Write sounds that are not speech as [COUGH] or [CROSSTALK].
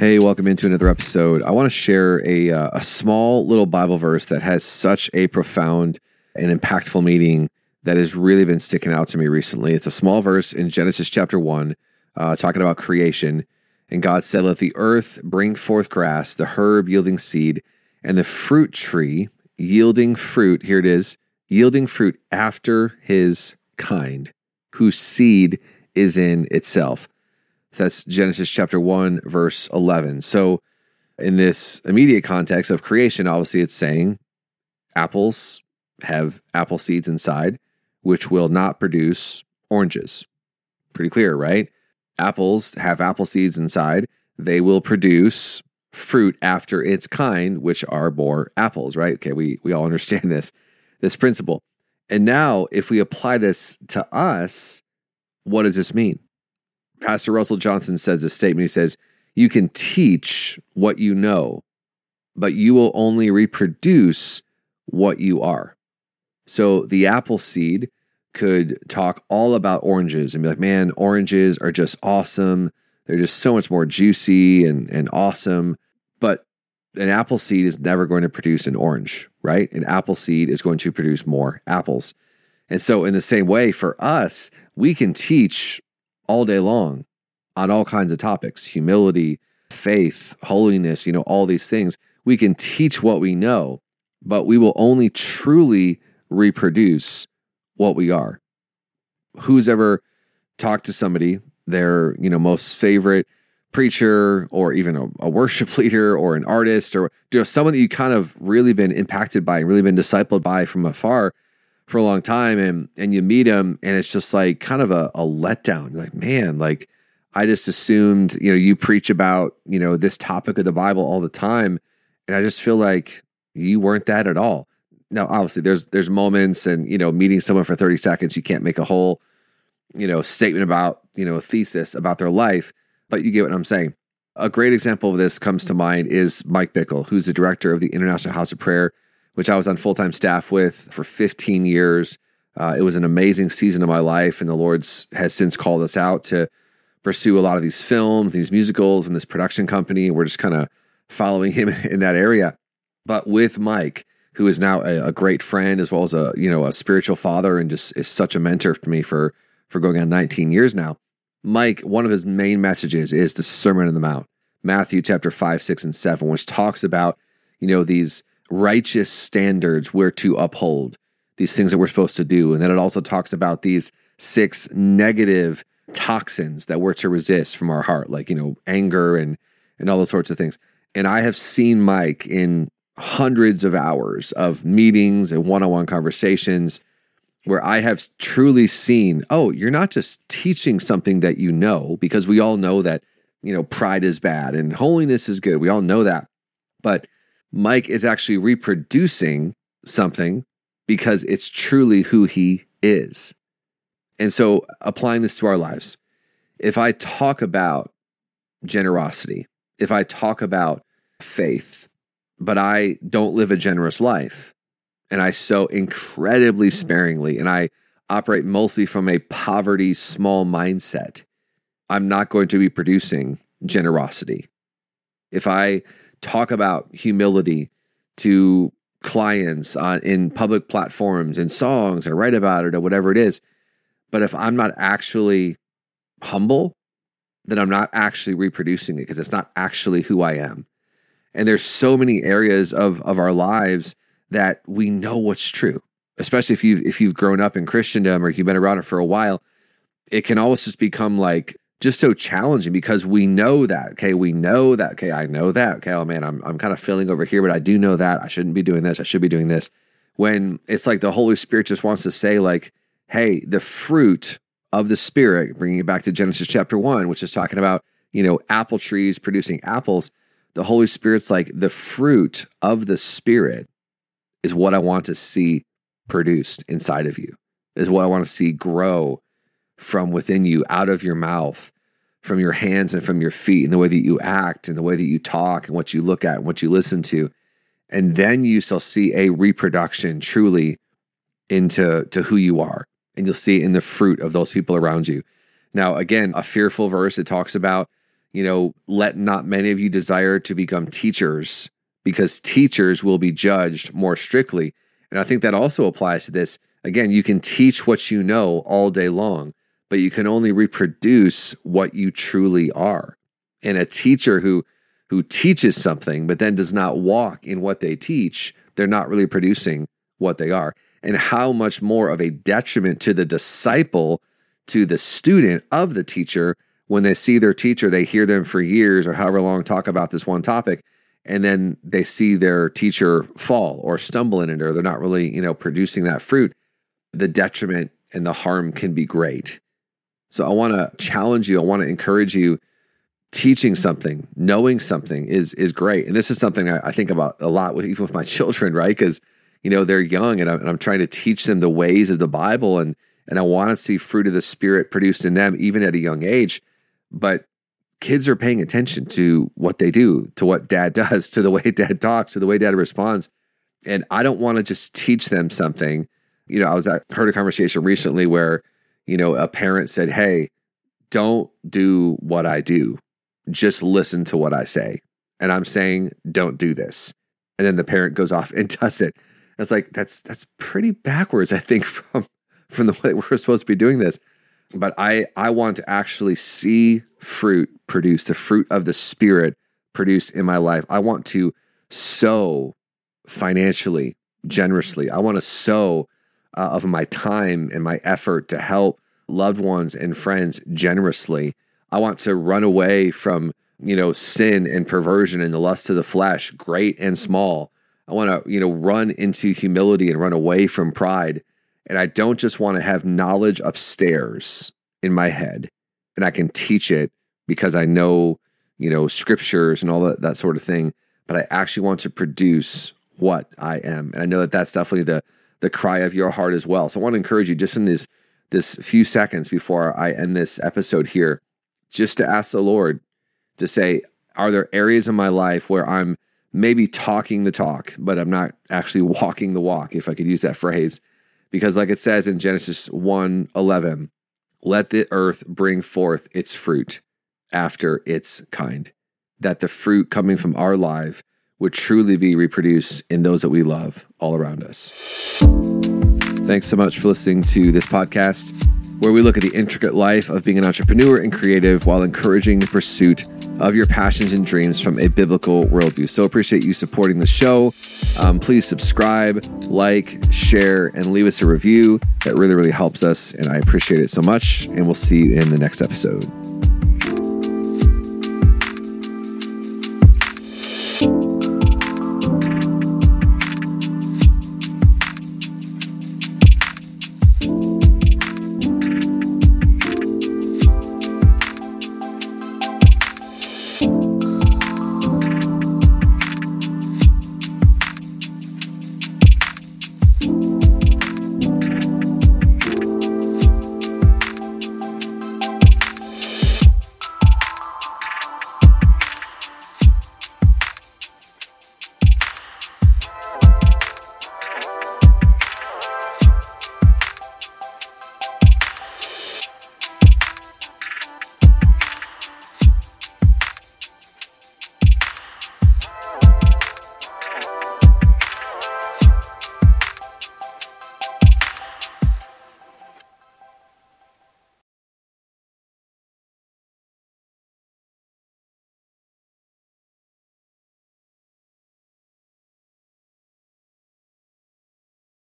Hey, welcome into another episode. I want to share a, uh, a small little Bible verse that has such a profound and impactful meaning that has really been sticking out to me recently. It's a small verse in Genesis chapter 1, uh, talking about creation. And God said, Let the earth bring forth grass, the herb yielding seed, and the fruit tree yielding fruit. Here it is yielding fruit after his kind, whose seed is in itself. So that's Genesis chapter 1, verse 11. So, in this immediate context of creation, obviously it's saying apples have apple seeds inside, which will not produce oranges. Pretty clear, right? Apples have apple seeds inside. They will produce fruit after its kind, which are more apples, right? Okay, we, we all [LAUGHS] understand this, this principle. And now, if we apply this to us, what does this mean? Pastor Russell Johnson says a statement. He says, You can teach what you know, but you will only reproduce what you are. So the apple seed could talk all about oranges and be like, Man, oranges are just awesome. They're just so much more juicy and, and awesome. But an apple seed is never going to produce an orange, right? An apple seed is going to produce more apples. And so, in the same way, for us, we can teach all day long on all kinds of topics humility, faith, holiness, you know, all these things. We can teach what we know, but we will only truly reproduce what we are. Who's ever talked to somebody, their, you know, most favorite preacher or even a, a, worship [LAUGHS] leader or an artist or you know someone that you kind of really been impacted by and really been discipled by from afar for a long time and and you meet him and it's just like kind of a, a letdown. You're like man like i just assumed you know you preach about you know this topic of the bible all the time and i just feel like you weren't that at all. Now obviously there's there's moments and you know meeting someone for 30 seconds you can't make a whole you know statement about you know a thesis about their life but you get what i'm saying. A great example of this comes to mind is mike bickle who's the director of the international house of prayer which I was on full time staff with for 15 years. Uh, it was an amazing season of my life, and the Lord's has since called us out to pursue a lot of these films, these musicals, and this production company. We're just kind of following [LAUGHS] him in that area. But with Mike, who is now a, a, great friend as well as a you know a spiritual father, and just is such a mentor for me for for going on 19 years now. Mike, one of his main messages is the Sermon on the Mount, Matthew chapter five, six, and seven, which talks about you know these righteous standards we're to uphold, these things that we're supposed to do. And then it also talks about these six negative toxins that we're to resist from our heart, like, you know, anger and and all those sorts of things. And I have seen Mike in hundreds of hours of meetings and one-on-one conversations where I have truly seen, oh, you're not just teaching something that you know, because we all know that, you know, pride is bad and holiness is good. We all know that. But Mike is actually reproducing something because it's truly who he is. And so, applying this to our lives, if I talk about generosity, if I talk about faith, but I don't live a generous life, and I sow incredibly sparingly, and I operate mostly from a poverty small mindset, I'm not going to be producing generosity. If I talk about humility to clients on, in mm-hmm. public platforms in songs or write about it or whatever it is. But if I'm not actually humble, then I'm not actually reproducing it because it's not actually who I am. And there's so many areas of of our lives that we know what's true, especially if you if you've grown up in Christendom or you've been around it for a while. It can always just become like just so challenging because we know that. Okay, we know that. Okay, I know that. Okay, oh man, I'm I'm kind of feeling over here, but I do know that I shouldn't be doing this. I should be doing this. When it's like the Holy Spirit just wants to say, like, hey, the fruit of the Spirit, bringing it back to Genesis chapter one, which is talking about you know apple trees producing apples. The Holy Spirit's like the fruit of the Spirit is what I want to see produced inside of you. Is what I want to see grow from within you, out of your mouth, from your hands and from your feet, and the way that you act and the way that you talk and what you look at and what you listen to. And then you shall see a reproduction truly into to who you are. And you'll see it in the fruit of those people around you. Now, again, a fearful verse, it talks about, you know, let not many of you desire to become teachers because teachers will be judged more strictly. And I think that also applies to this. Again, you can teach what you know all day long, but you can only reproduce what you truly are. And a teacher who who teaches something but then does not walk in what they teach, they're not really producing what they are. And how much more of a detriment to the disciple, to the student of the teacher, when they see their teacher, they hear them for years or however long talk about this one topic, and then they see their teacher fall or stumble in it, or they're not really, you know, producing that fruit. The detriment and the harm can be great. So I want to challenge you. I want to encourage you. Teaching something, knowing something is is great, and this is something I, I think about a lot with even with my [LAUGHS] children, right? Because you know they're young, and I'm, and I'm trying to teach them the ways of the Bible, and and I want to see fruit of the Spirit produced in them even at a young age. But kids are paying attention to what they do, to what dad [LAUGHS] does, to the way dad talks, to the way dad responds. And I don't want to just teach them something. You know, I was I heard a conversation recently where, you know, a parent said, Hey, don't do what I do just listen to what I say. And I'm saying, don't do this. And then the parent goes off [LAUGHS] and does it. It's like that's that's pretty backwards, I think, [LAUGHS] from from the way we're supposed to be doing this. But I I want to actually see fruit produced, the fruit of the spirit produced in my life. I want to sow financially, generously. I want to sow uh, of my time and my effort to help loved ones and friends generously. I want to run away from, you know, sin and perversion and the lust of the flesh, great and small. I want to, you know, run into humility and run away from pride. And I don't just want to have knowledge upstairs in my head and I can teach it because I know, you know, scriptures and all that, that sort of thing. But I actually want to produce what I am. And I know that that's definitely the, the cry of your heart as well. So I want to encourage you just in this, this few seconds before I end this episode here just to ask the Lord to say, are there areas in my life where I'm maybe talking the talk, but I'm not actually [LAUGHS] walking the walk, if I could use that phrase? Because, like it says in Genesis 1 11, let the earth bring forth its fruit after its kind, that the fruit coming from our life would truly be reproduced in those that we love all around us. Thanks so much for listening to this podcast, where we look at the intricate life of being an entrepreneur and creative while encouraging the pursuit of your passions and dreams from a biblical worldview. So appreciate you supporting the show. Um, please subscribe, like, share, and leave us a review. That really, really helps us. And I appreciate it so much. And we'll see you in the next episode.